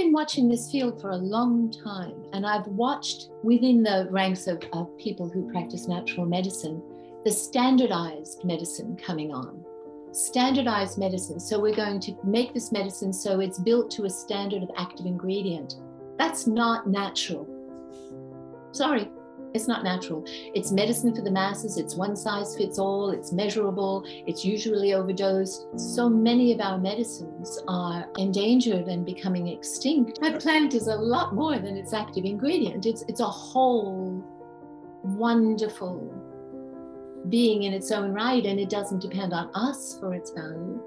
been watching this field for a long time, and I've watched within the ranks of, of people who practice natural medicine the standardized medicine coming on. Standardized medicine. So we're going to make this medicine so it's built to a standard of active ingredient. That's not natural. Sorry, it's not natural. It's medicine for the masses. It's one size fits all. It's measurable. It's usually overdosed. So many of our medicines are endangered and becoming extinct. Our plant is a lot more than its active ingredient. It's, it's a whole wonderful being in its own right, and it doesn't depend on us for its value.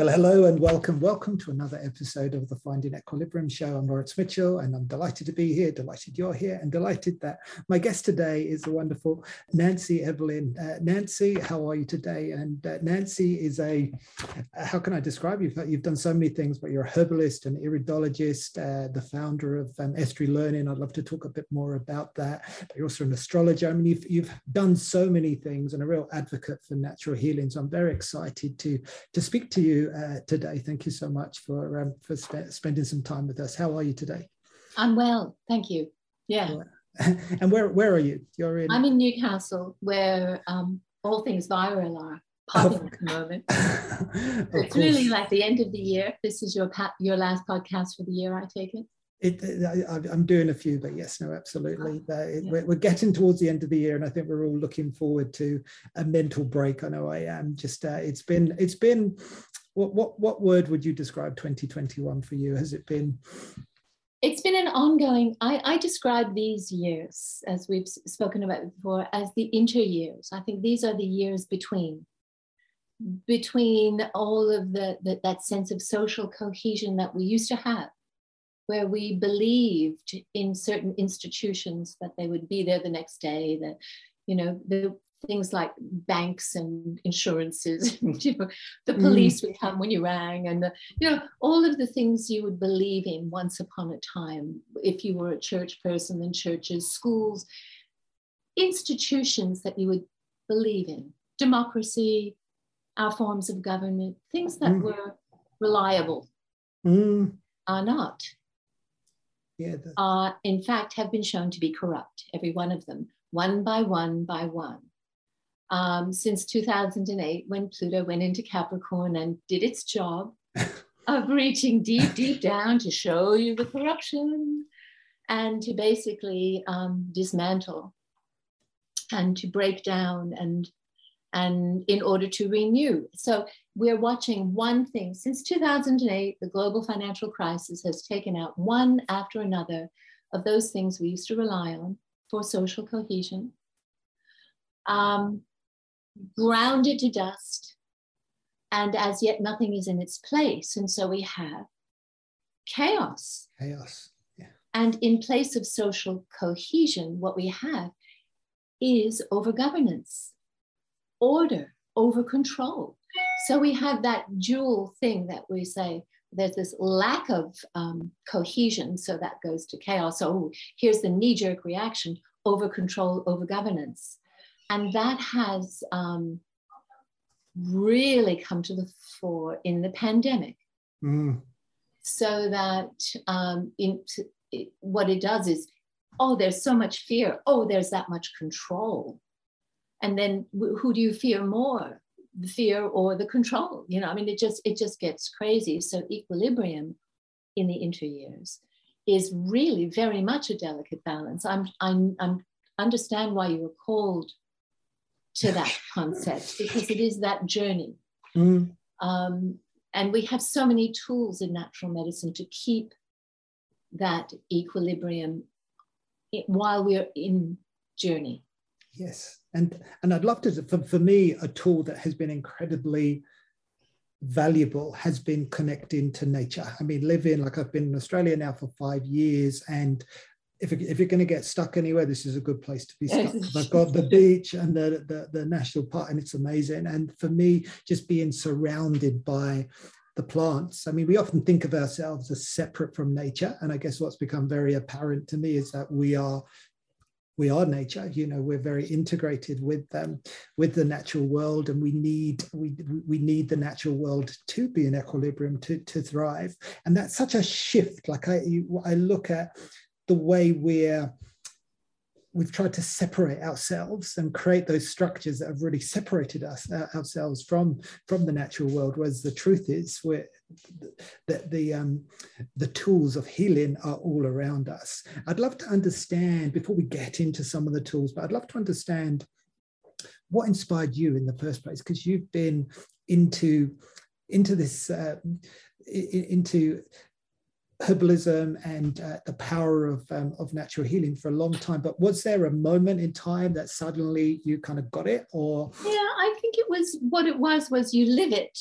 Well, hello and welcome. Welcome to another episode of the Finding Equilibrium show. I'm Lawrence Mitchell and I'm delighted to be here, delighted you're here, and delighted that my guest today is the wonderful Nancy Evelyn. Uh, Nancy, how are you today? And uh, Nancy is a, uh, how can I describe you? You've done so many things, but you're a herbalist, and iridologist, uh, the founder of um, Estuary Learning. I'd love to talk a bit more about that. But you're also an astrologer. I mean, you've, you've done so many things and a real advocate for natural healing. So I'm very excited to, to speak to you uh, today. Thank you so much for um, for spe- spending some time with us. How are you today? I'm well, thank you. Yeah. and where where are you? You're in. I'm in Newcastle, where um, all things viral are popping at the moment. it's course. really like the end of the year. This is your pa- your last podcast for the year, I take it. It, I, am doing a few, but yes, no, absolutely. Oh, it, yeah. we're, we're, getting towards the end of the year, and I think we're all looking forward to a mental break. I know I am. Just uh, it's been it's been what what what word would you describe 2021 for you? Has it been? It's been an ongoing. I, I describe these years, as we've spoken about before, as the inter years. I think these are the years between between all of the, the that sense of social cohesion that we used to have where we believed in certain institutions that they would be there the next day, that, you know, the things like banks and insurances, you know, the mm. police mm. would come when you rang, and the, you know all of the things you would believe in once upon a time. If you were a church person, then churches, schools, institutions that you would believe in, democracy, our forms of government, things that mm. were reliable, mm. are not yeah, uh, in fact, have been shown to be corrupt, every one of them, one by one by one. Um, since 2008, when Pluto went into Capricorn and did its job of reaching deep, deep down to show you the corruption and to basically um, dismantle and to break down and and in order to renew. So we're watching one thing. Since 2008, the global financial crisis has taken out one after another of those things we used to rely on for social cohesion, um, grounded to dust, and as yet nothing is in its place. And so we have chaos. Chaos. Yeah. And in place of social cohesion, what we have is over governance, order, over control. So we have that dual thing that we say there's this lack of um, cohesion, so that goes to chaos. So oh, here's the knee jerk reaction over control, over governance. And that has um, really come to the fore in the pandemic. Mm. So that um, in, it, what it does is, oh, there's so much fear. Oh, there's that much control. And then who do you fear more? the fear or the control you know i mean it just it just gets crazy so equilibrium in the inter years is really very much a delicate balance i'm i'm, I'm understand why you were called to that concept because it is that journey. Mm. um, and we have so many tools in natural medicine to keep that equilibrium while we're in journey. Yes. And and i'd love to for, for me a tool that has been incredibly valuable has been connecting to nature. I mean living like i've been in australia now for five years and if, if you're going to get stuck anywhere, this is a good place to be stuck. I've got the beach and the, the, the national park, and it's amazing. And for me, just being surrounded by the plants. I mean, we often think of ourselves as separate from nature. And I guess what's become very apparent to me is that we are we are nature you know we're very integrated with them with the natural world and we need we we need the natural world to be in equilibrium to to thrive and that's such a shift like i i look at the way we're we've tried to separate ourselves and create those structures that have really separated us uh, ourselves from from the natural world whereas the truth is we're the the, um, the tools of healing are all around us. I'd love to understand before we get into some of the tools but i'd love to understand what inspired you in the first place because you've been into into this uh, into herbalism and uh, the power of, um, of natural healing for a long time. But was there a moment in time that suddenly you kind of got it or? Yeah, I think it was what it was, was you live it.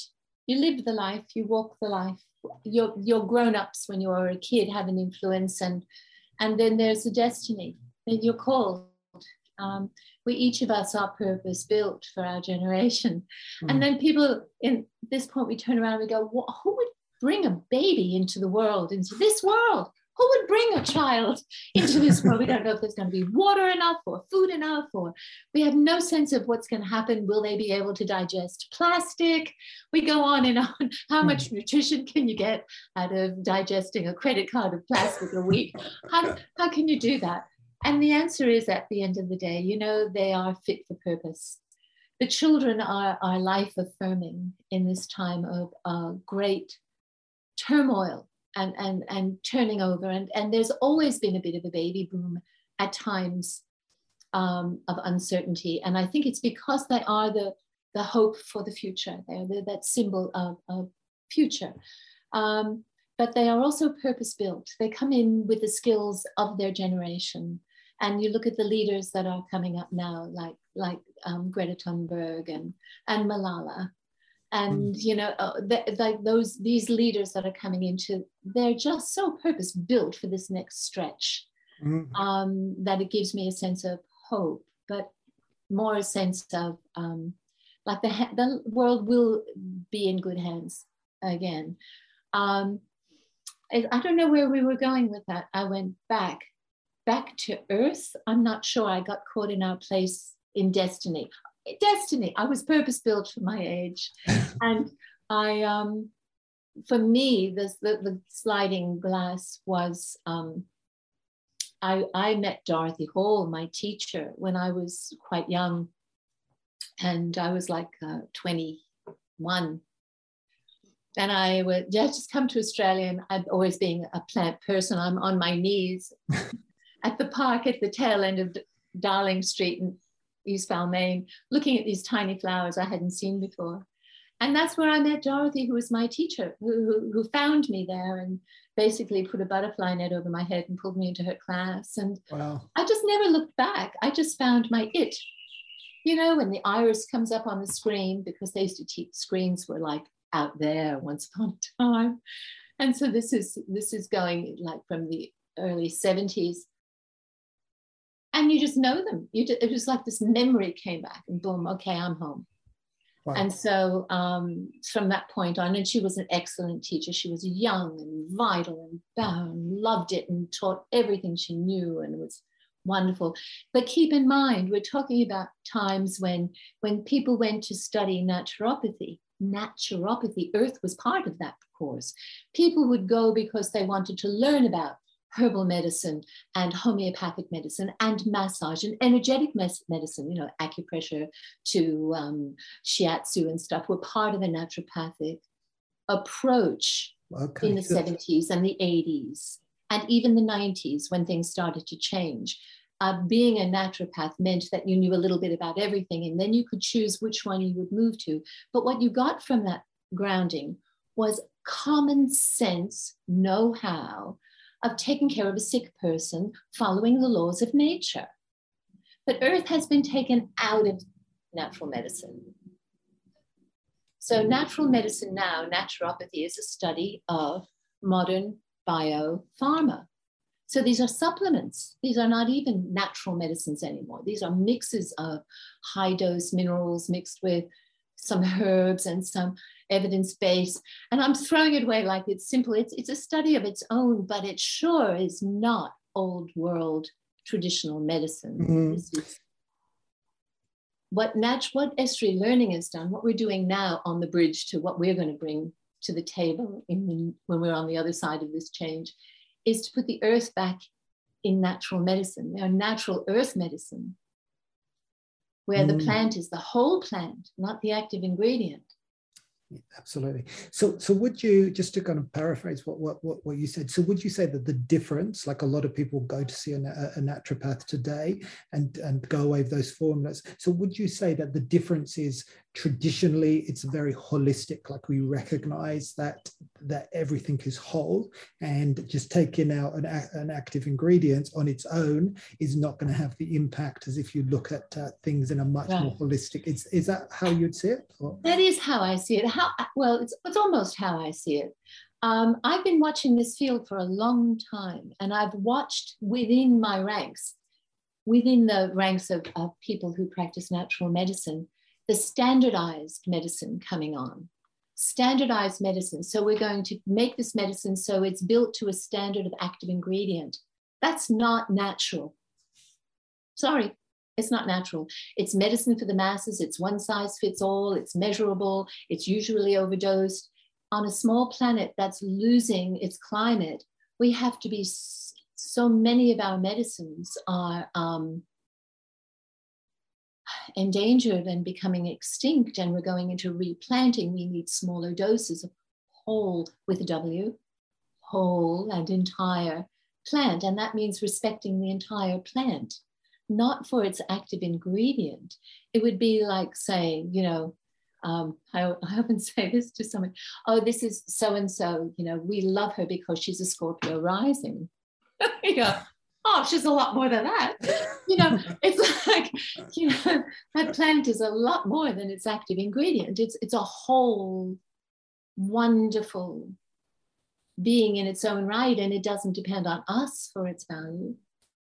You live the life, you walk the life. Your, your grown-ups when you are a kid have an influence and, and then there's a destiny that you're called. Um, we each of us are purpose built for our generation. Mm. And then people in this point we turn around and we go, who would bring a baby into the world, into this world? Who would bring a child into this world? We don't know if there's going to be water enough or food enough, or we have no sense of what's going to happen. Will they be able to digest plastic? We go on and on. How much hmm. nutrition can you get out of digesting a credit card of plastic a week? How, how can you do that? And the answer is at the end of the day, you know, they are fit for purpose. The children are, are life affirming in this time of uh, great turmoil and, and, and turning over. And, and there's always been a bit of a baby boom at times um, of uncertainty. And I think it's because they are the, the hope for the future. They're the, that symbol of, of future. Um, but they are also purpose built. They come in with the skills of their generation. And you look at the leaders that are coming up now, like, like um, Greta Thunberg and, and Malala, and mm. you know uh, like those these leaders that are coming into they're just so purpose built for this next stretch mm. um, that it gives me a sense of hope but more a sense of um, like the, the world will be in good hands again um, I, I don't know where we were going with that i went back back to earth i'm not sure i got caught in our place in destiny destiny. I was purpose built for my age. and I, um, for me, this, the, the sliding glass was, um, I, I met Dorothy Hall, my teacher, when I was quite young. And I was like uh, 21. And I would yeah, just come to Australia, and I've always been a plant person. I'm on my knees at the park at the tail end of Darling Street and East Balmain, looking at these tiny flowers I hadn't seen before. And that's where I met Dorothy, who was my teacher, who, who, who, found me there and basically put a butterfly net over my head and pulled me into her class. And wow. I just never looked back. I just found my it. You know, when the iris comes up on the screen, because they used to teach screens were like out there once upon a time. And so this is this is going like from the early 70s and you just know them. You just, it was like this memory came back, and boom, okay, I'm home. Wow. And so um, from that point on, and she was an excellent teacher. She was young and vital and bound, loved it, and taught everything she knew, and was wonderful. But keep in mind, we're talking about times when when people went to study naturopathy. Naturopathy, Earth was part of that course. People would go because they wanted to learn about herbal medicine and homeopathic medicine and massage and energetic medicine, you know, acupressure to um, shiatsu and stuff were part of the naturopathic approach okay, in the good. 70s and the 80s and even the 90s when things started to change. Uh, being a naturopath meant that you knew a little bit about everything and then you could choose which one you would move to. But what you got from that grounding was common sense know how of taking care of a sick person following the laws of nature. But earth has been taken out of natural medicine. So, natural medicine now, naturopathy, is a study of modern biopharma. So, these are supplements. These are not even natural medicines anymore. These are mixes of high dose minerals mixed with some herbs and some evidence base. And I'm throwing it away like it's simple. It's, it's a study of its own, but it sure is not old world traditional medicine. Mm. This is what Natch, what Estuary Learning has done, what we're doing now on the bridge to what we're going to bring to the table in, when we're on the other side of this change, is to put the earth back in natural medicine, our natural earth medicine, where mm. the plant is the whole plant, not the active ingredient. Absolutely. So, so would you just to kind of paraphrase what, what what what you said? So, would you say that the difference, like a lot of people go to see a, a naturopath today and and go away with those formulas. So, would you say that the difference is traditionally it's very holistic like we recognize that that everything is whole and just taking out an, an active ingredient on its own is not going to have the impact as if you look at uh, things in a much right. more holistic is, is that how you'd see it or? that is how i see it how well it's, it's almost how i see it um, I've been watching this field for a long time, and I've watched within my ranks, within the ranks of, of people who practice natural medicine, the standardized medicine coming on. Standardized medicine. So we're going to make this medicine so it's built to a standard of active ingredient. That's not natural. Sorry, it's not natural. It's medicine for the masses. It's one size fits all. It's measurable. It's usually overdosed. On a small planet that's losing its climate, we have to be so many of our medicines are um, endangered and becoming extinct and we're going into replanting, we need smaller doses of whole with a W, whole and entire plant. And that means respecting the entire plant, not for its active ingredient. It would be like saying, you know, um, I, I often say this to someone, oh, this is so and so, you know, we love her because she's a Scorpio rising. you oh, she's a lot more than that. You know, it's like, you know, that plant is a lot more than its active ingredient. It's it's a whole wonderful being in its own right, and it doesn't depend on us for its value.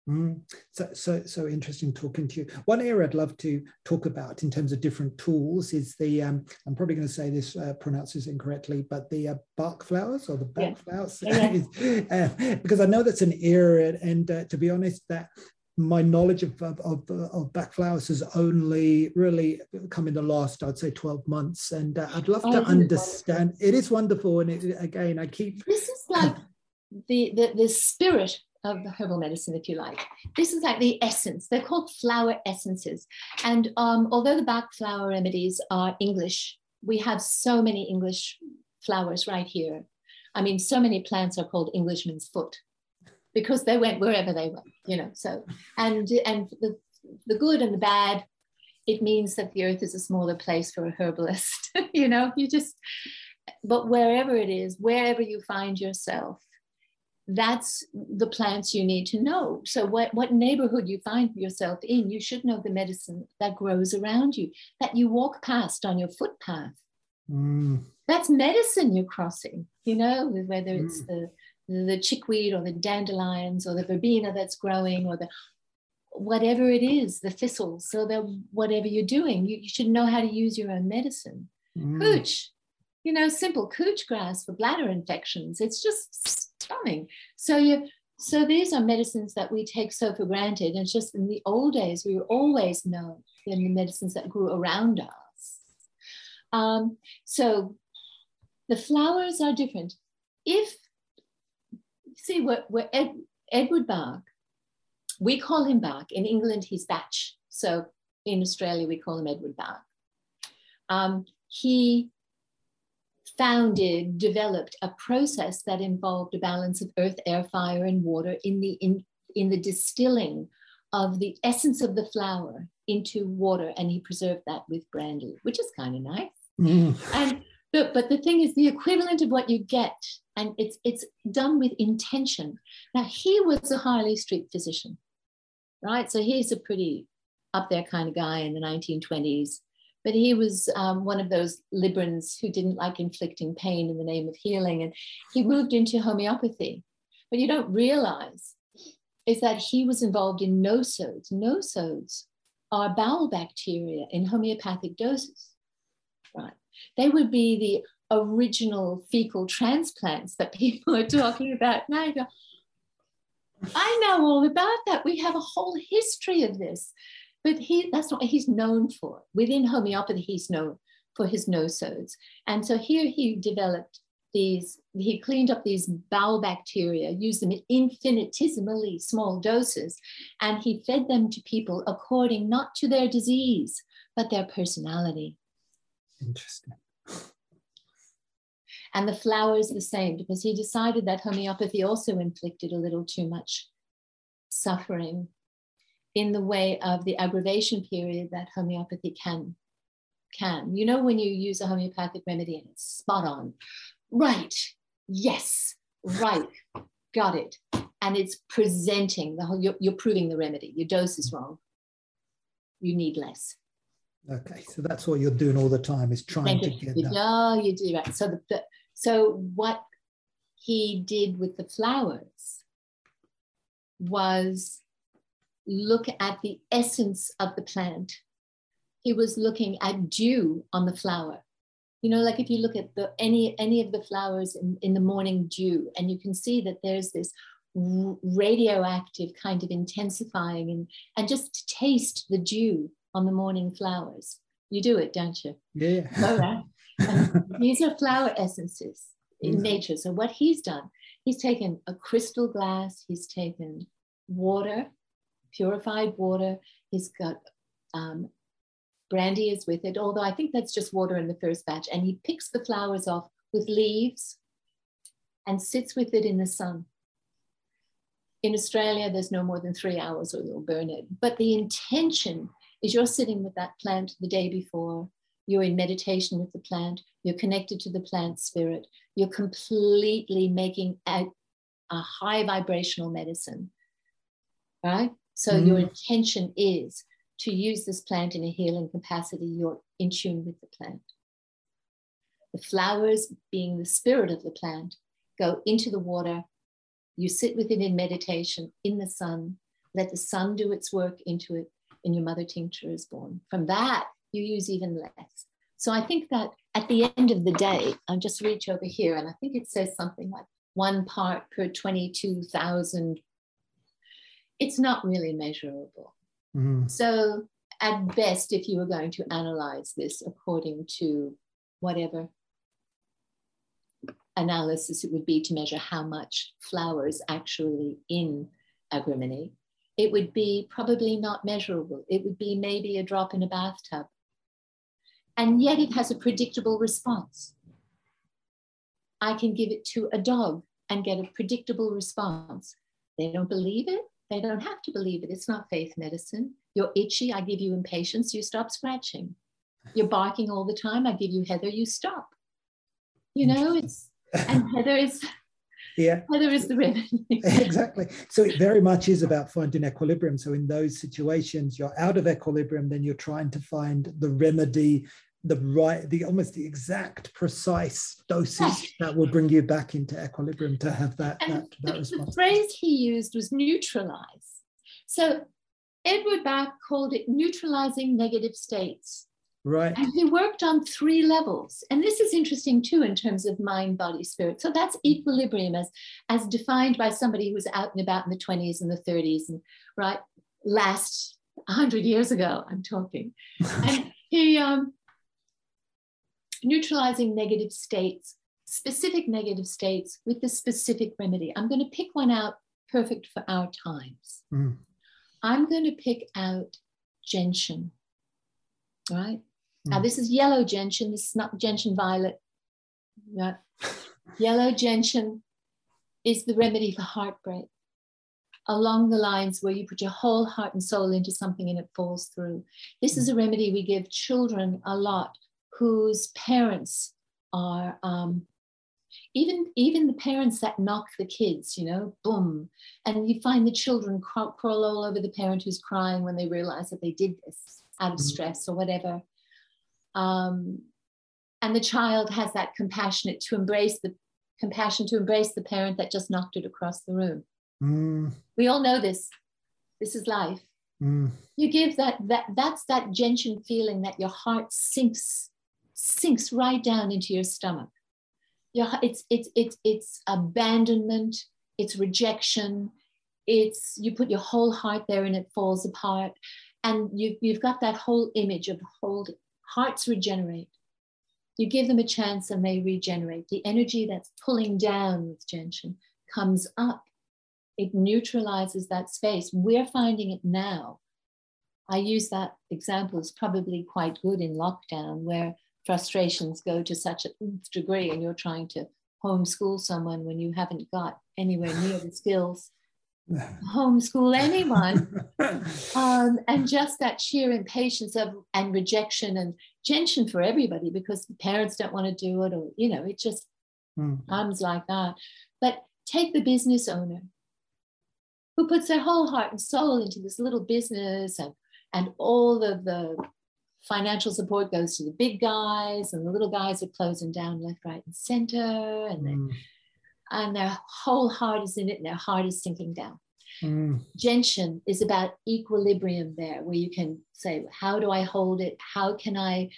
Mm. So, so, so interesting talking to you. One area I'd love to talk about in terms of different tools is the, um, I'm probably going to say this, uh, pronounces incorrectly, but the uh, Bach flowers or the bark yeah. flowers, yeah. uh, because I know that's an area. And uh, to be honest, that my knowledge of, of, of, of Bach flowers has only really come in the last, I'd say 12 months. And uh, I'd love oh, to understand. It? it is wonderful. And it, again, I keep. This is like the, the, the spirit of the herbal medicine, if you like. This is like the essence. They're called flower essences. And um, although the Bach flower remedies are English, we have so many English flowers right here. I mean, so many plants are called Englishman's foot because they went wherever they went, you know. So, and and the, the good and the bad, it means that the earth is a smaller place for a herbalist, you know. You just, but wherever it is, wherever you find yourself, that's the plants you need to know. So, what, what neighborhood you find yourself in, you should know the medicine that grows around you, that you walk past on your footpath. Mm. That's medicine you're crossing, you know, whether it's mm. the, the chickweed or the dandelions or the verbena that's growing or the whatever it is, the thistles. So, that whatever you're doing, you, you should know how to use your own medicine. Mm. Cooch, you know, simple cooch grass for bladder infections. It's just stunning. So you so these are medicines that we take so for granted. And it's just in the old days, we were always known in the medicines that grew around us. Um, so the flowers are different. If, see, we're, we're Ed, Edward Bach, we call him Bach. In England, he's Batch. So in Australia, we call him Edward Bach. Um, he founded, developed a process that involved a balance of earth, air, fire, and water in the, in, in the distilling of the essence of the flower into water. And he preserved that with brandy, which is kind of nice. Mm. And but, but the thing is the equivalent of what you get, and it's it's done with intention. Now he was a Harley Street physician, right? So he's a pretty up there kind of guy in the 1920s but he was um, one of those liberals who didn't like inflicting pain in the name of healing. And he moved into homeopathy. But you don't realize is that he was involved in nosodes. Nosodes are bowel bacteria in homeopathic doses, right? They would be the original fecal transplants that people are talking about now. You go, I know all about that. We have a whole history of this. But he that's not what he's known for. Within homeopathy, he's known for his nosodes. And so here he developed these, he cleaned up these bowel bacteria, used them in infinitesimally small doses, and he fed them to people according not to their disease, but their personality. Interesting. And the flowers the same, because he decided that homeopathy also inflicted a little too much suffering in the way of the aggravation period that homeopathy can can. You know, when you use a homeopathic remedy and it's spot on, right, yes, right, got it. And it's presenting the whole, you're, you're proving the remedy. Your dose is wrong. You need less. Okay, so that's what you're doing all the time is trying Thank to you. get that. No, you do right. So the, the so what he did with the flowers was look at the essence of the plant. He was looking at dew on the flower. You know, like if you look at the any any of the flowers in, in the morning dew, and you can see that there's this radioactive kind of intensifying and, and just taste the dew on the morning flowers. You do it, don't you? Yeah. All right. these are flower essences in nature. So what he's done, he's taken a crystal glass, he's taken water, purified water. He's got um, brandy is with it, although I think that's just water in the first batch. And he picks the flowers off with leaves and sits with it in the sun. In Australia, there's no more than three hours or you'll burn it. But the intention is you're sitting with that plant the day before, you're in meditation with the plant, you're connected to the plant spirit, you're completely making a, a high vibrational medicine, right? So mm. your intention is to use this plant in a healing capacity. You're in tune with the plant. The flowers, being the spirit of the plant, go into the water. You sit with it in meditation in the sun. Let the sun do its work into it, and your mother tincture is born. From that, you use even less. So I think that at the end of the day, I'll just reach over here, and I think it says something like one part per 22,000 it's not really measurable. Mm-hmm. So, at best, if you were going to analyze this according to whatever analysis it would be to measure how much flower is actually in agrimony, it would be probably not measurable. It would be maybe a drop in a bathtub. And yet it has a predictable response. I can give it to a dog and get a predictable response. They don't believe it. They don't have to believe it. It's not faith medicine. You're itchy, I give you impatiens, you stop scratching. You're barking all the time, I give you heather, you stop. You know, it's, and heather is, yeah heather is the remedy exactly so it very much is about finding equilibrium so in those situations you're out of equilibrium then you're trying to find the remedy the right, the almost the exact precise dosage that will bring you back into equilibrium to have that, that, that the, response. The phrase he used was neutralize. So Edward Bach called it neutralizing negative states. Right. And he worked on three levels. And this is interesting too in terms of mind, body, spirit. So that's equilibrium as, as defined by somebody who was out and about in the 20s and the 30s and right last 100 years ago, I'm talking. and he um, neutralizing negative states, specific negative states with the specific remedy. I'm going to pick one out perfect for our times. Mm. I'm going to pick out gentian, right? Now, this is yellow gentian, this is not gentian violet. Right? yellow gentian is the remedy for heartbreak along the lines where you put your whole heart and soul into something and it falls through. This is a remedy we give children a lot whose parents are um, even even the parents that knock the kids, you know, boom, and you find the children crawl, crawl all over the parent who's crying when they realize that they did this out of mm-hmm. stress or whatever. Um, and the child has that compassionate to embrace the compassion to embrace the parent that just knocked it across the room. Mm. We all know this. This is life. Mm. You give that that that's that gentian feeling that your heart sinks sinks right down into your stomach. Yeah, it's it's it's it's abandonment, it's rejection, it's you put your whole heart there and it falls apart. And you, you've got that whole image of hold hearts regenerate. You give them a chance and they regenerate. The energy that's pulling down with Gentian comes up. It neutralizes that space. We're finding it now. I use that example as probably quite good in lockdown, where frustrations go to such a degree and you're trying to homeschool someone when you haven't got anywhere near the skills homeschool anyone um, and just that sheer impatience of and rejection and tension for everybody because the parents don't want to do it or you know it just mm. comes like that but take the business owner who puts their whole heart and soul into this little business and and all of the financial support goes to the big guys and the little guys are closing down left right and center and mm. And their whole heart is in it and their heart is sinking down mm. gentian is about equilibrium there where you can say how do i hold it how can i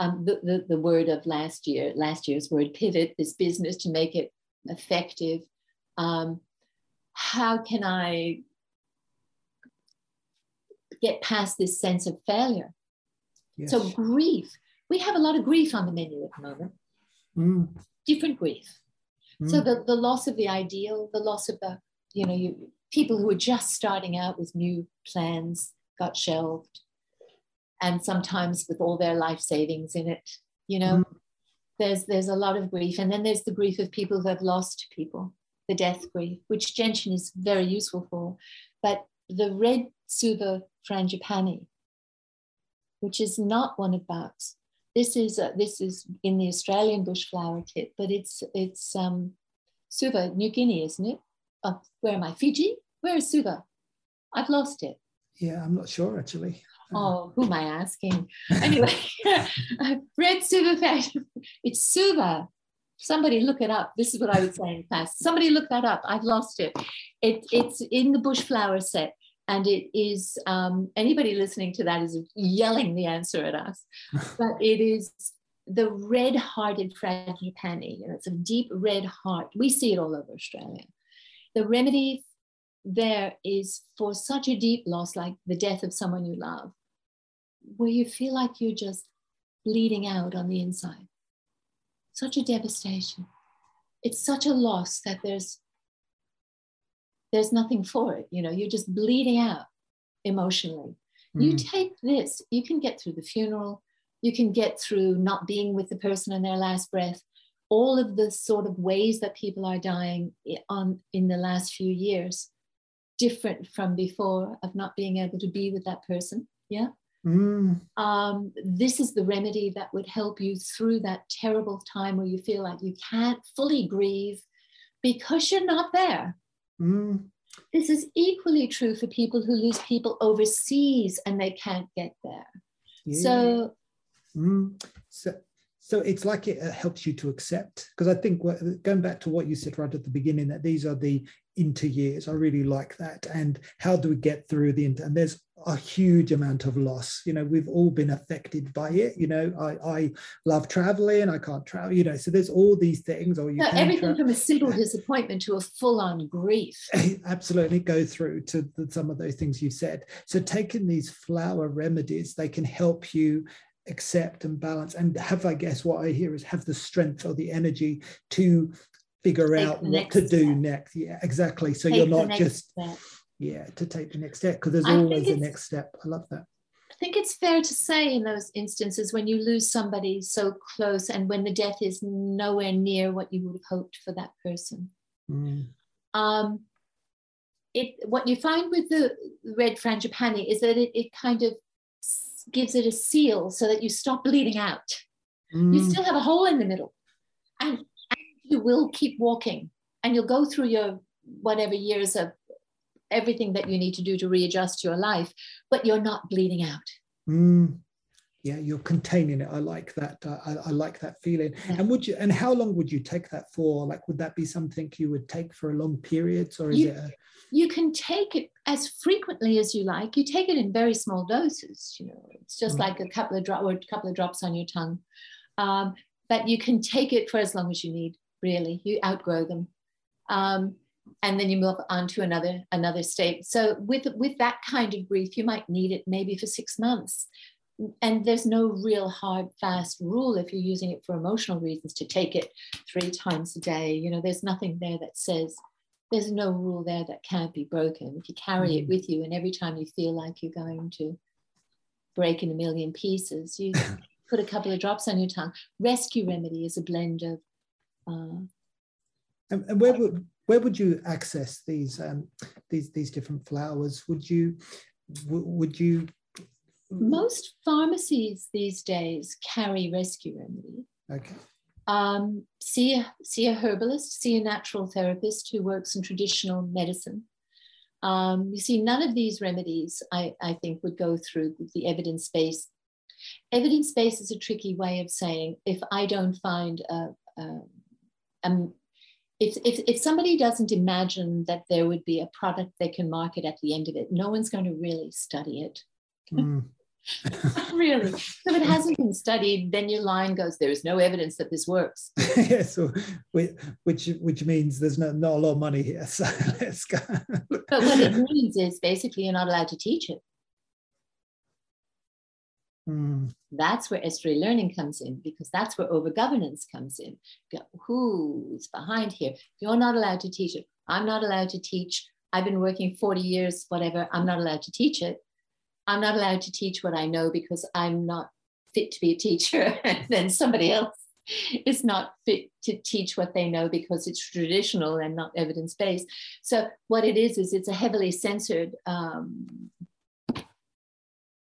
um, the, the, the word of last year last year's word pivot this business to make it effective um, how can i get past this sense of failure. Yes. So grief, we have a lot of grief on the menu at the moment. Mm. Different grief. Mm. So the, the loss of the ideal, the loss of the, you know, you, people who are just starting out with new plans got shelved. And sometimes with all their life savings in it, you know, mm. there's there's a lot of grief. And then there's the grief of people who have lost people, the death grief, which gentian is very useful for. But the red Suva frangipani, which is not one of Bach's. This is uh, this is in the Australian bush flower kit, but it's it's um, Suva, New Guinea, isn't it? Oh, where am I? Fiji? Where is Suva? I've lost it. Yeah, I'm not sure actually. Uh, oh, who am I asking? anyway, red Suva fashion. It's Suva. Somebody look it up. This is what I would say in class. Somebody look that up. I've lost it. it it's in the bush flower set and it is um, anybody listening to that is yelling the answer at us. But it is the red-hearted frangipani you know it's a deep red heart. We see it all over australia. The remedy there is for such a deep loss like the death of someone you love where you feel like you're just bleeding out on the inside. Such a devastation. It's such a loss that there's there's nothing for it. You know, you're just bleeding out emotionally. Mm. You take this, you can get through the funeral, you can get through not being with the person in their last breath, all of the sort of ways that people are dying on in the last few years, different from before of not being able to be with that person. Yeah. Mm. Um, this is the remedy that would help you through that terrible time where you feel like you can't fully grieve because you're not there. Mm. This is equally true for people who lose people overseas and they can't get there. Yeah. So, mm. so, so it's like it helps you to accept because I think going back to what you said right at the beginning that these are the into years. I really like that. And how do we get through the inter? And there's a huge amount of loss. You know, we've all been affected by it. You know, I, I love traveling. I can't travel. You know, so there's all these things. Or you no, everything from a simple disappointment to a full-on grief. Absolutely, go through to the, some of those things you said. So taking these flower remedies, they can help you accept and balance and have i guess what i hear is have the strength or the energy to figure take out what to do step. next. Yeah, exactly. So take you're not just step. Yeah to take the next step because there's I always a next step. I love that. I think it's fair to say in those instances when you lose somebody so close and when the death is nowhere near what you would have hoped for that person. Mm. Um, it what you find with the red frangipani is that it, it kind of gives it a seal so that you stop bleeding out. Mm. You still have a hole in the middle. And you will keep walking and you'll go through your whatever years of everything that you need to do to readjust your life, but you're not bleeding out. Mm. Yeah, you're containing it. I like that. Uh, I, I, like that feeling. Yeah. And would you? And how long would you take that for? Like, would that be something you would take for a long periods, or is you, it? A... You can take it as frequently as you like. You take it in very small doses. You know, it's just mm. like a couple of drop or a couple of drops on your tongue. Um, but you can take it for as long as you need really. You outgrow them. Um, and then you move on to another another state. So with with that kind of grief, you might need it maybe for six months. And there's no real hard, fast rule if you're using it for emotional reasons to take it three times a day. You know, there's nothing there that says there's no rule there that can't be broken. If you carry mm. it with you, and every time you feel like you're going to break in a million pieces, you put a couple of drops on your tongue. Rescue remedy is a blend of. Uh, and, and, where would where would you access these um, these these different flowers? Would you would you? Most pharmacies these days carry rescue remedy. Okay. Um, see, a, see a herbalist, see a natural therapist who works in traditional medicine. Um, you see, none of these remedies, I, I think, would go through the evidence base Evidence based is a tricky way of saying if I don't find a, a, a if, if, if somebody doesn't imagine that there would be a product they can market at the end of it, no one's going to really study it. Mm. really. So if it hasn't been studied, then your line goes, there is no evidence that this works. yeah, so which which means there's no, not a lot of money here. So let's go. but what it means is basically you're not allowed to teach it. Mm. That's where estuary learning comes in because that's where over governance comes in. Who's behind here? You're not allowed to teach it. I'm not allowed to teach. I've been working 40 years, whatever. I'm not allowed to teach it. I'm not allowed to teach what I know because I'm not fit to be a teacher. and then somebody else is not fit to teach what they know because it's traditional and not evidence based. So, what it is, is it's a heavily censored um,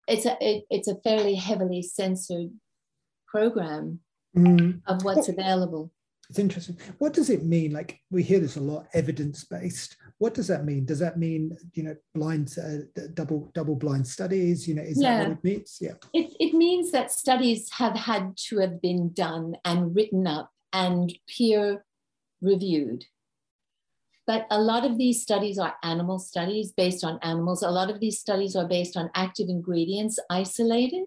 it's a it, it's a fairly heavily censored program mm. of what's available. It's interesting. What does it mean? Like we hear this a lot evidence based what does that mean? Does that mean you know blind uh, double double blind studies? You know is yeah. that what it means? Yeah. It, it means that studies have had to have been done and written up and peer reviewed but a lot of these studies are animal studies based on animals. A lot of these studies are based on active ingredients isolated.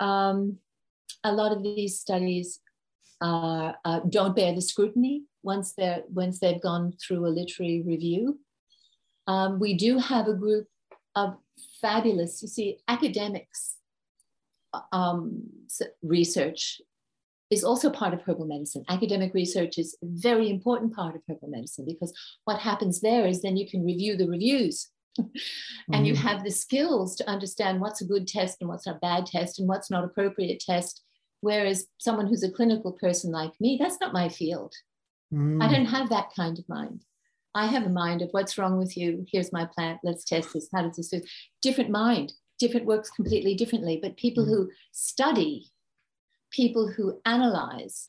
Um, a lot of these studies uh, uh, don't bear the scrutiny once they're once they've gone through a literary review. Um, we do have a group of fabulous, you see, academics um, research is also part of herbal medicine. Academic research is a very important part of herbal medicine because what happens there is then you can review the reviews and mm-hmm. you have the skills to understand what's a good test and what's a bad test and what's not appropriate test. Whereas someone who's a clinical person like me, that's not my field. Mm-hmm. I don't have that kind of mind. I have a mind of what's wrong with you. Here's my plant. Let's test this. How does this do? Different mind. Different works completely differently. But people mm-hmm. who study people who analyze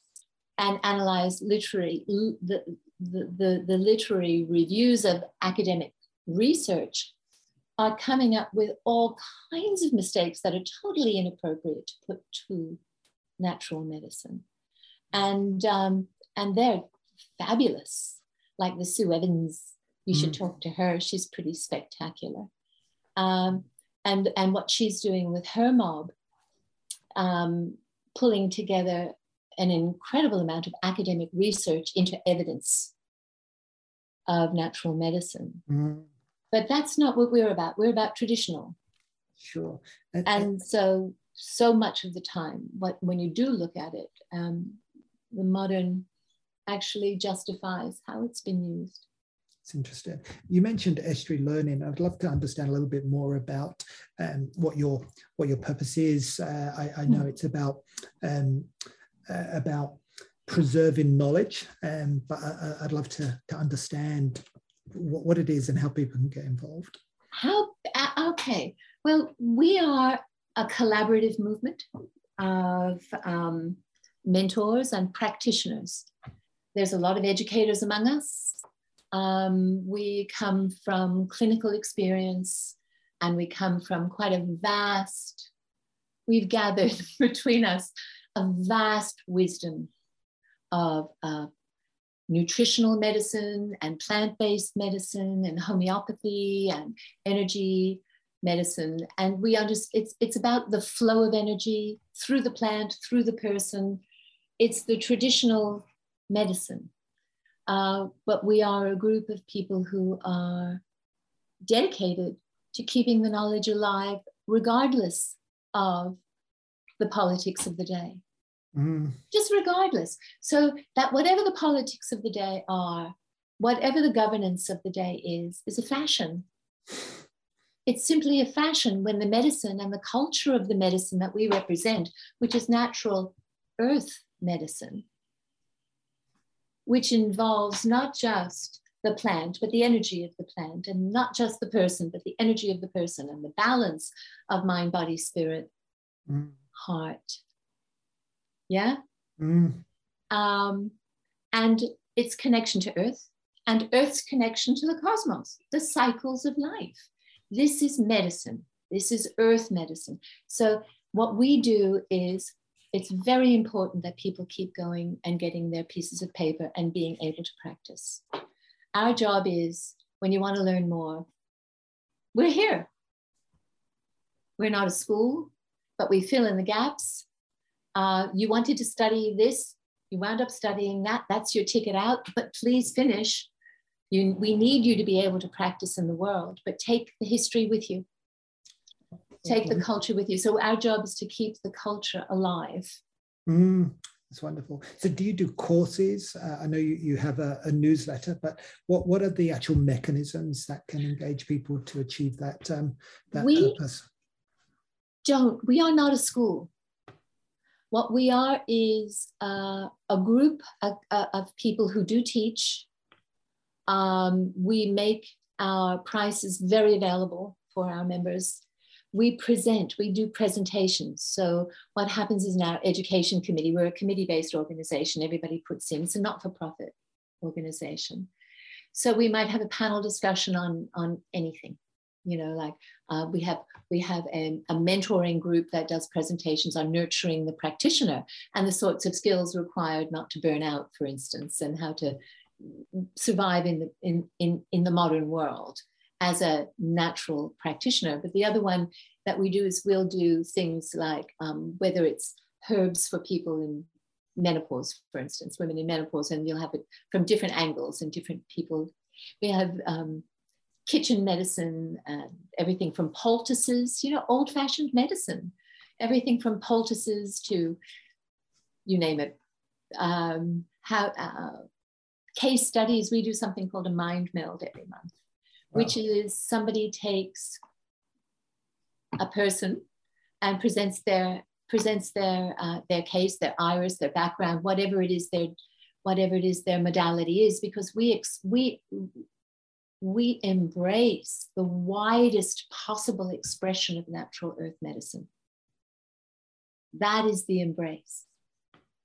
and analyze literary the, the, the, the literary reviews of academic research are coming up with all kinds of mistakes that are totally inappropriate to put to natural medicine. And, um, and they're fabulous, like the Sue Evans. You mm. should talk to her. She's pretty spectacular. Um, and, and what she's doing with her mob um, pulling together an incredible amount of academic research into evidence of natural medicine. Mm. But that's not what we're about. We're about traditional. Sure. And, and so, so much of the time, what, when you do look at it, um, the modern actually justifies how it's been used. It's interesting. You mentioned estuary learning. I'd love to understand a little bit more about um, what your what your purpose is. Uh, I, I, know hmm. it's about um, uh, about preserving knowledge, um, but I, would love to to understand what, what it is and how people can get involved. How uh, okay? Well, we are a collaborative movement of um, mentors and practitioners. There's a lot of educators among us um, we come from clinical experience and we come from quite a vast, we've gathered between us a vast wisdom of uh, nutritional medicine and plant based medicine and homeopathy and energy medicine. And we understand it's, it's about the flow of energy through the plant, through the person. It's the traditional medicine. Uh, but we are a group of people who are dedicated to keeping the knowledge alive, regardless of the politics of the day. Mm. Just regardless. So that whatever the politics of the day are, whatever the governance of the day is, is a fashion. It's simply a fashion when the medicine and the culture of the medicine that we represent, which is natural earth medicine, which involves not just the plant, but the energy of the plant, and not just the person, but the energy of the person and the balance of mind, body, spirit, mm. heart. Yeah? Mm. Um, and its connection to earth and earth's connection to the cosmos, the cycles of life. This is medicine. This is earth medicine. So, what we do is it's very important that people keep going and getting their pieces of paper and being able to practice. Our job is when you want to learn more, we're here. We're not a school, but we fill in the gaps. Uh, you wanted to study this, you wound up studying that, that's your ticket out, but please finish you, we need you to be able to practice in the world, but take the history with you. Take the culture with you. So our job is to keep the culture alive. Mm, that's wonderful. So do you do courses? Uh, I know you, you have a, a, newsletter, but what, what are the actual mechanisms that can engage people to achieve that, um, that we purpose? Don't, we are not a school. What we are is uh, a group of, of people who do teach um, we make our prices very available for our members. We present, we do presentations. So, what happens is in our education committee, we're a committee based organization, everybody puts in, it's a not for profit organization. So, we might have a panel discussion on, on anything. You know, like uh, we have we have a, a mentoring group that does presentations on nurturing the practitioner and the sorts of skills required not to burn out, for instance, and how to survive in the in, in in the modern world as a natural practitioner. But the other one that we do is we'll do things like um, whether it's herbs for people in menopause for instance women in menopause and you'll have it from different angles and different people. We have um, kitchen medicine and everything from poultices you know old fashioned medicine. Everything from poultices to you name it. Um, how uh, case studies, we do something called a mind meld every month, which is somebody takes a person and presents their presents their uh, their case, their iris, their background, whatever it is their whatever it is their modality is, because we ex- we we embrace the widest possible expression of natural earth medicine. That is the embrace.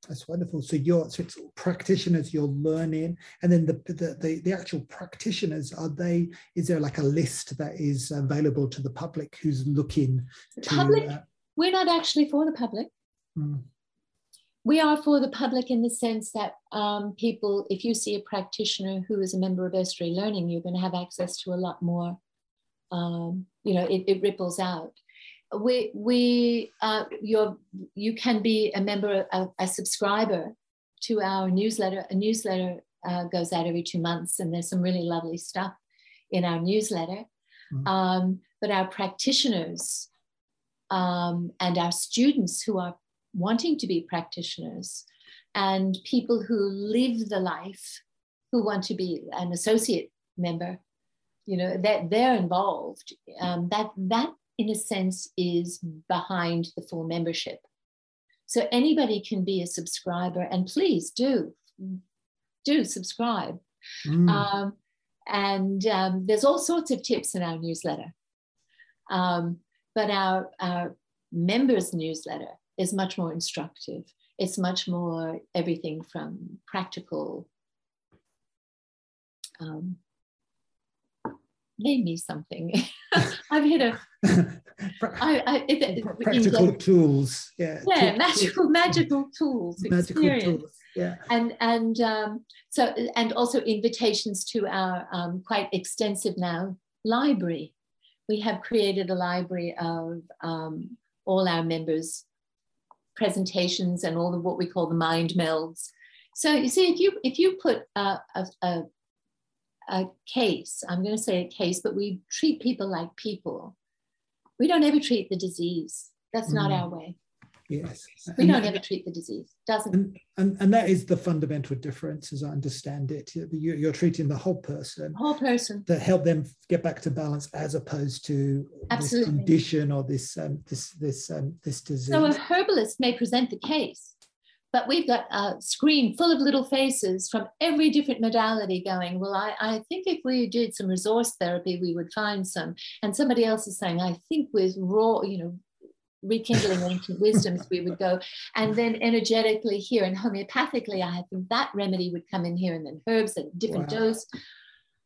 That's wonderful. So you're so it's practitioners you're learning, and then the, the the the, actual practitioners are they? Is there like a list that is available to the public who's looking? The to, public. Uh, we're not actually for the public. Hmm. We are for the public in the sense that um, people, if you see a practitioner who is a member of Estuary Learning, you're going to have access to a lot more. Um, you know, it, it ripples out we we uh, you you can be a member a, a, subscriber to our newsletter a newsletter uh, goes out every two months and there's some really lovely stuff in our newsletter mm-hmm. um, but our practitioners um, and our students who are wanting to be practitioners and people who live the life who want to be an associate member you know that they're involved um, that that in a sense, is behind the full membership. So anybody can be a subscriber, and please do do subscribe. Mm. Um, and um, there's all sorts of tips in our newsletter. Um, but our, our members' newsletter is much more instructive. It's much more everything from practical um, name me something. I've hit a I, I, it, practical tools. Yeah. Yeah, magical magical tools. Magical experience. tools. Yeah. And and um, so and also invitations to our um, quite extensive now library. We have created a library of um, all our members' presentations and all of what we call the mind melds So you see, if you if you put a, a, a, a case, I'm going to say a case, but we treat people like people. We don't ever treat the disease. That's mm. not our way. Yes. We don't ever treat the disease. Doesn't. And, and, and that is the fundamental difference, as I understand it. You're, you're treating the whole person. Whole person. To help them get back to balance, as opposed to Absolutely. this condition or this um, this this um, this disease. So a herbalist may present the case, but we've got a screen full of little faces from every different modality going well I, I think if we did some resource therapy we would find some. And somebody else is saying i think with raw you know rekindling ancient wisdoms we would go. And then energetically here and homeopathically i think that remedy would come in here and then herbs at different wow. dose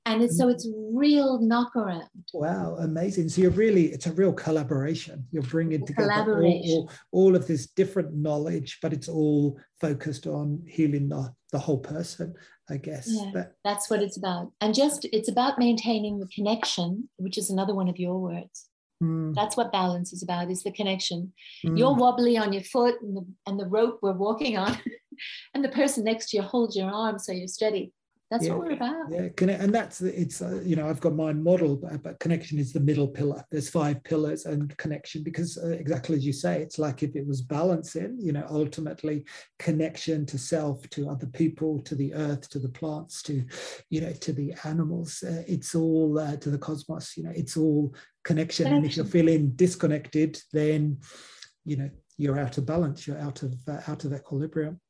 and it's, so it's real knock around wow amazing so you're really it's a real collaboration you're bringing together all, all, all, of this different knowledge but it's all focused on healing the, the whole person i guess yeah, that, that's what it's about and just it's about maintaining the connection which is another one of your words Mm. That's what balance is about, is the connection. Mm. You're wobbly on your foot and the, and the rope we're walking on, and the person next to you holds your arm so you're steady. That's yeah, what we're about. Yeah, and that's it's uh, you know I've got my model, but, but, connection is the middle pillar. There's five pillars and connection because uh, exactly as you say, it's like if it was balancing, you know, ultimately connection to self, to other people, to the earth, to the plants, to you know, to the animals. Uh, it's all uh, to the cosmos. You know, it's all connection. connection. And if you're feeling disconnected, then you know you're out of balance. You're out of uh, out of equilibrium.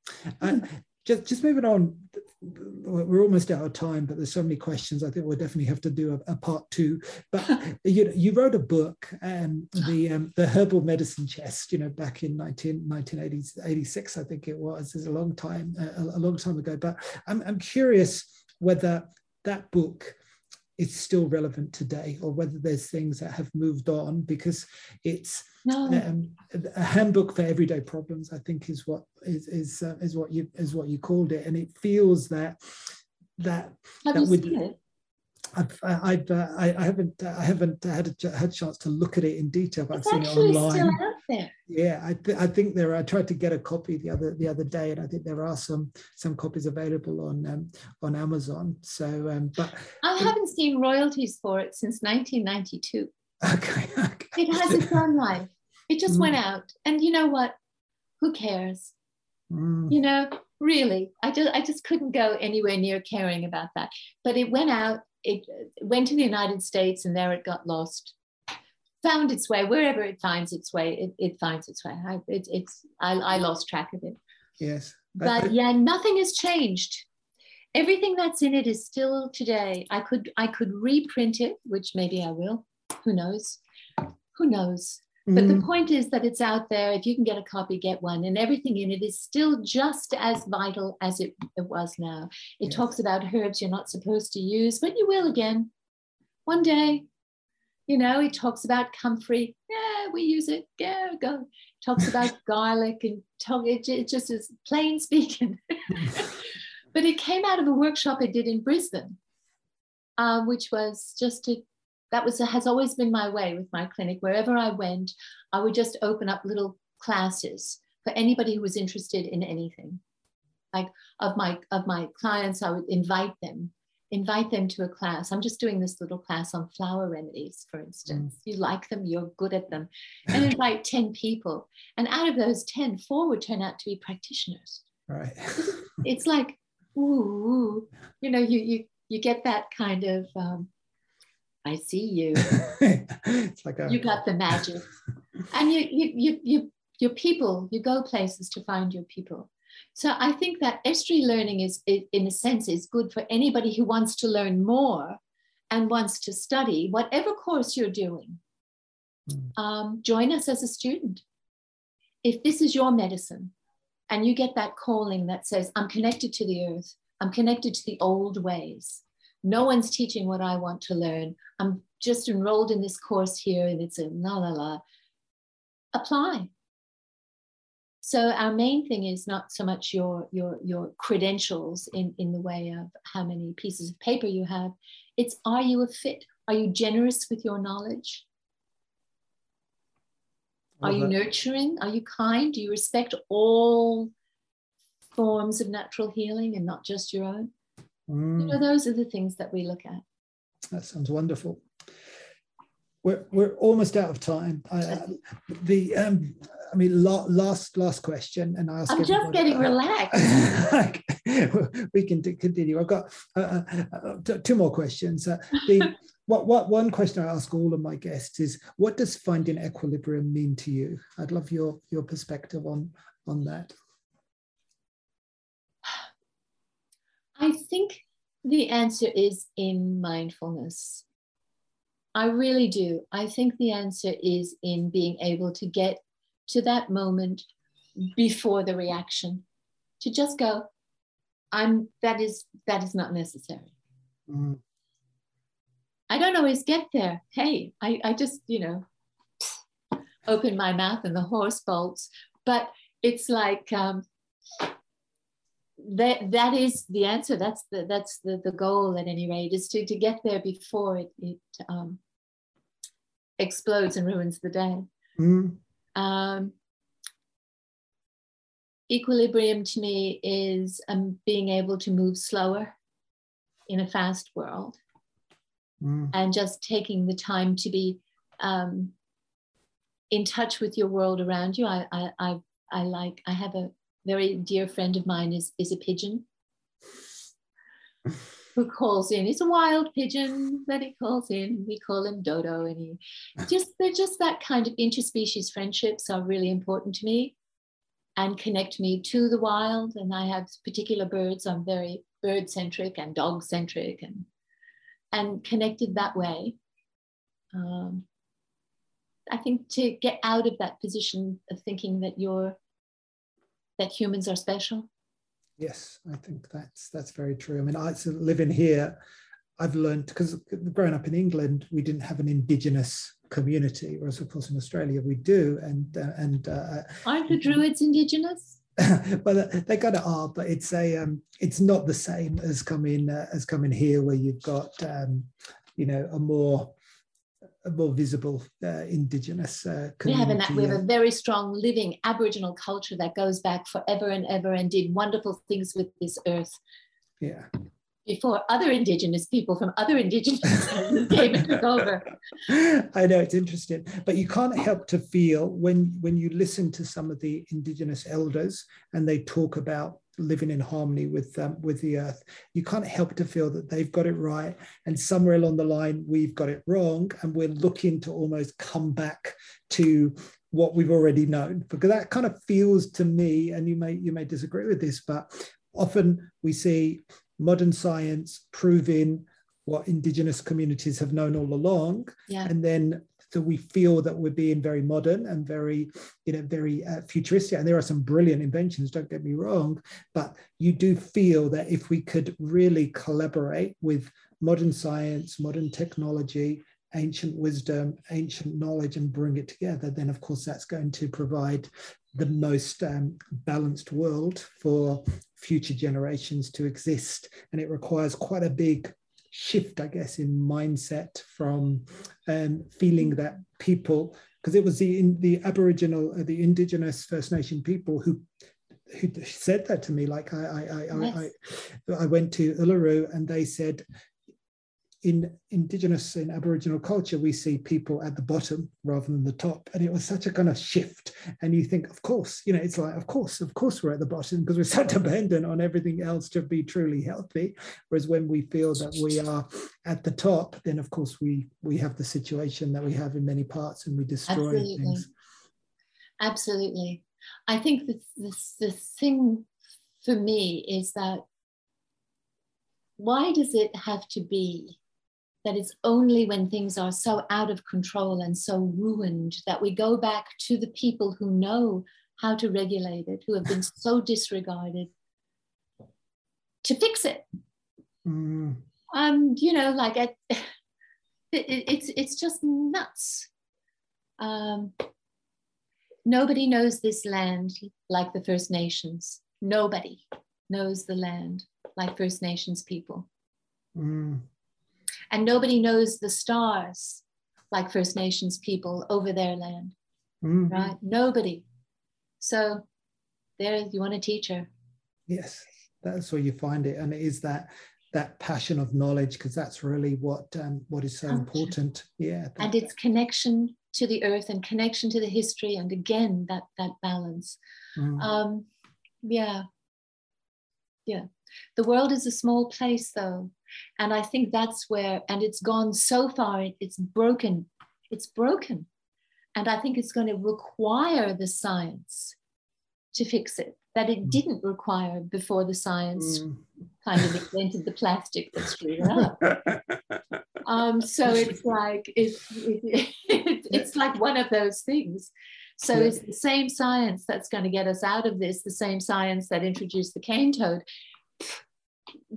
Mm. just just moving on we're almost out of time, but there's so many questions. I think we'll definitely have to do a, a part two. But you know, you wrote a book, um, the um, the herbal medicine chest. You know, back in 19, 1986, I think it was. It's a long time, a, a long time ago. But I'm I'm curious whether that book is still relevant today, or whether there's things that have moved on because it's no. um, a handbook for everyday problems. I think is what is is uh, is what you is what you called it, and it feels that that have that you seen it? I've, I've uh, I, I, haven't I haven't had a, had a chance to look at it in detail, but it's I've seen it online. Yeah, I, th- I think there. I tried to get a copy the other the other day, and I think there are some some copies available on um, on Amazon. So, um, but I haven't seen royalties for it since 1992. Okay, okay. It has its own life. It just mm. went out, and you know what? Who cares? Mm. You know, really, I just I just couldn't go anywhere near caring about that. But it went out it went to the United States and there it got lost. Found its way wherever it finds its way. It, it finds its way. I, it, it's I, I lost track of it. Yes, but yeah, nothing has changed. Everything that's in it is still today. I could I could reprint it, which maybe I will. Who knows? Who knows? But the mm. point is that it's out there. If you can get a copy, get one. And everything in it is still just as vital as it, it was now. It yes. talks about herbs you're not supposed to use, but you will again one day. You know, he talks about comfrey. Yeah, we use it. Yeah, go. Talks about garlic and talk, it, it just is plain speaking. but it came out of a workshop I did in Brisbane, uh, which was just to that was has always been my way with my clinic. Wherever I went, I would just open up little classes for anybody who was interested in anything. Like of my of my clients, I would invite them, invite them to a class. I'm just doing this little class on flower remedies, for instance. Mm. You like them, you're good at them, and invite 10 people. And out of those 10, four would turn out to be practitioners. Right. it's like, ooh, you know, you you you get that kind of um, I see you. it's like a, you got the magic. and you, you, you, you, your people, you go places to find your people. So I think that Estuary learning is, in a sense, is good for anybody who wants to learn more and wants to study whatever course you're doing. Mm. Um, join us as a student. If this is your medicine and you get that calling that says, I'm connected to the earth, I'm connected to the old ways, no one's teaching what I want to learn. I'm just enrolled in this course here and it's a la la la. Apply. So our main thing is not so much your your your credentials in, in the way of how many pieces of paper you have. It's are you a fit? Are you generous with your knowledge? Are you nurturing? Are you kind? Do you respect all forms of natural healing and not just your own. Mm. You know, those are the things that we look at. That sounds wonderful. We're, we're almost out of time. I, the um, I mean, last last question, and I ask. I'm just getting relaxed. we can continue. I've got uh, uh, uh two more questions. Uh, the what what one question I ask all of my guests is, what does finding equilibrium mean to you? I'd love your your perspective on on that. I think the answer is in mindfulness. I really do. I think the answer is in being able to get to that moment before the reaction, to just go, I'm that is that is not necessary. Mm. I don't always get there. Hey, I, I just, you know, open my mouth and the horse bolts. But it's like um, that that is the answer. That's the that's the, the goal at any rate, is to, to get there before it, it um, explodes and ruins the day. Mm. Um, equilibrium to me is um, being able to move slower in a fast world mm. and just taking the time to be um, in touch with your world around you. I, I, I, I like, I have a very dear friend of mine is, is a pigeon who calls in. It's a wild pigeon that he calls in. We call him Dodo, and he just they're just that kind of interspecies friendships are really important to me, and connect me to the wild. And I have particular birds. I'm very bird centric and dog centric, and and connected that way. Um, I think to get out of that position of thinking that you're that humans are special Yes, I think that's that's very true. I mean, I so living here, I've learned because growing up in England, we didn't have an indigenous community, whereas of course in Australia we do. And uh, and uh, aren't the Druids indigenous? well, they kind of are, but it's a um, it's not the same as coming uh, as coming here, where you've got um, you know a more more visible uh, indigenous uh, we have, an, we have a very strong living aboriginal culture that goes back forever and ever and did wonderful things with this earth. Yeah. Before other indigenous people from other indigenous came and took over. I know it's interesting but you can't help to feel when when you listen to some of the indigenous elders and they talk about living in harmony with um, with the earth. You can't help to feel that they've got it right. And somewhere along the line we've got it wrong and we're looking to almost come back to what we've already known. Because that kind of feels to me and you may you may disagree with this but often we see modern science proving what indigenous communities have known all along yeah. and then so we feel that we're being very modern and very you know very uh, futuristic. And there are some brilliant inventions don't get me wrong but you do feel that if we could really collaborate with modern science modern technology ancient wisdom ancient knowledge and bring it together then of course that's going to provide the most um, balanced world for future generations to exist. And it requires quite a big shift, I guess, in mindset from um, feeling that people, because it was the in, the Aboriginal, uh, the Indigenous First Nation people who who said that to me. Like I I I, yes. I, I, I went to Uluru and they said in indigenous in aboriginal culture we see people at the bottom rather than the top. And it was such a kind of shift. And you think of course you know it's like of course of course we're at the bottom because we're so dependent on everything else to be truly healthy. Whereas when we feel that we are at the top then of course we we have the situation that we have in many parts and we destroy absolutely. things. Absolutely. I think the, the, the thing for me is that why does it have to be that it's only when things are so out of control and so ruined that we go back to the people who know how to regulate it, who have been so disregarded, to fix it. Mm. Um, you know, like it, it, it's it's just nuts. Um, nobody knows this land like the First Nations. Nobody knows the land like First Nations people. Mm. And nobody knows the stars like First Nations people over their land, mm-hmm. right? Nobody. So there, you want a teacher. Yes, that's where you find it, and it is that that passion of knowledge because that's really what um, what is so important. Yeah, that, and its connection to the earth and connection to the history, and again that that balance. Mm. Um, yeah, yeah. The world is a small place, though, and I think that's where, and it's gone so far. It's broken. It's broken, and I think it's going to require the science to fix it that it mm. didn't require before the science mm. kind of invented the plastic that screwed it up. Um, so it's like it's, it, it, it's like one of those things. So it's the same science that's going to get us out of this, the same science that introduced the cane toad.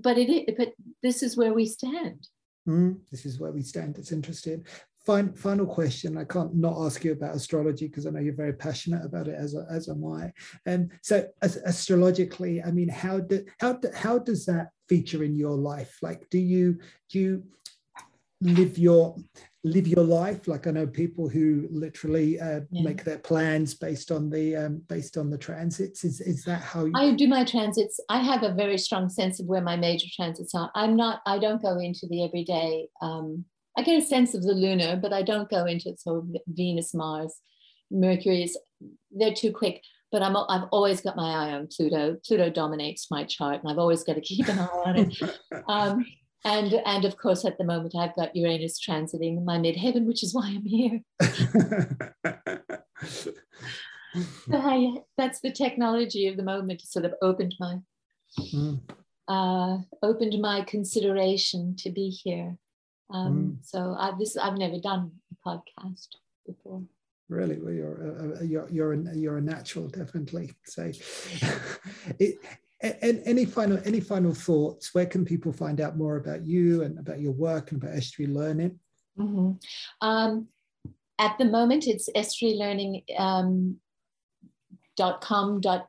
But it, but this is where we stand. Mm, this is where we stand. It's interesting final question. I can't not ask you about astrology because I know you're very passionate about it, as as am I. And so, as, astrologically, I mean, how do, how do, how does that feature in your life? Like, do you do you live your live your life like i know people who literally uh, yeah. make their plans based on the um, based on the transits is, is that how you i do my transits i have a very strong sense of where my major transits are i'm not i don't go into the everyday um, I get a sense of the lunar, but I don't go into it. So Venus, Mars, Mercury is they're too quick. But I'm I've always got my eye on Pluto. Pluto dominates my chart, and I've always got to keep an eye on it. Um, and and of course, at the moment, I've got Uranus transiting my midheaven, which is why I'm here. I, that's the technology of the moment. Sort of opened my mm. uh, opened my consideration to be here. Um, mm. So I, this I've never done a podcast before. Really, well, you're a, you're you're a, you're a natural, definitely. So, it, and any final any final thoughts? Where can people find out more about you and about your work and about Estuary Learning? Mm-hmm. Um, at the moment, it's Estuary Learning um, dot com dot.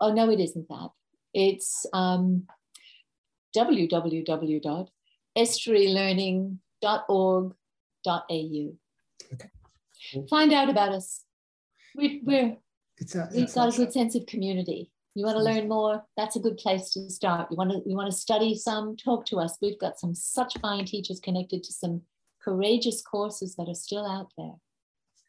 Oh no, it isn't that. It's um, www estuarylearning.org.au. Okay. Find out about us. We, we're, it's a, we've got a good sense of community. You want to mm. learn more? That's a good place to start. You want to you want to study some? Talk to us. We've got some such fine teachers connected to some courageous courses that are still out there.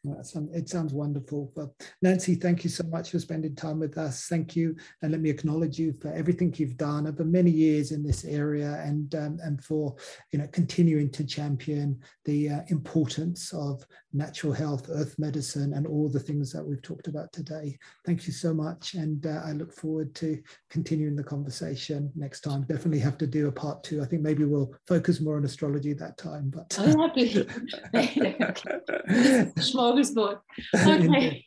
It sounds wonderful. But Nancy, thank you so much for spending time with us. Thank you, and let me acknowledge you for everything you've done over many years in this area, and um, and for you know continuing to champion the uh, importance of natural health, earth medicine, and all the things that we've talked about today. Thank you so much, and uh, I look forward to continuing the conversation next time. Definitely have to do a part two. I think maybe we'll focus more on astrology that time. But I'm happy. smorgasbord. Okay.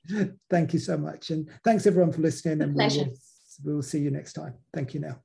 Thank you so much. And thanks everyone for listening. and we will, we will see you next time. Thank you now.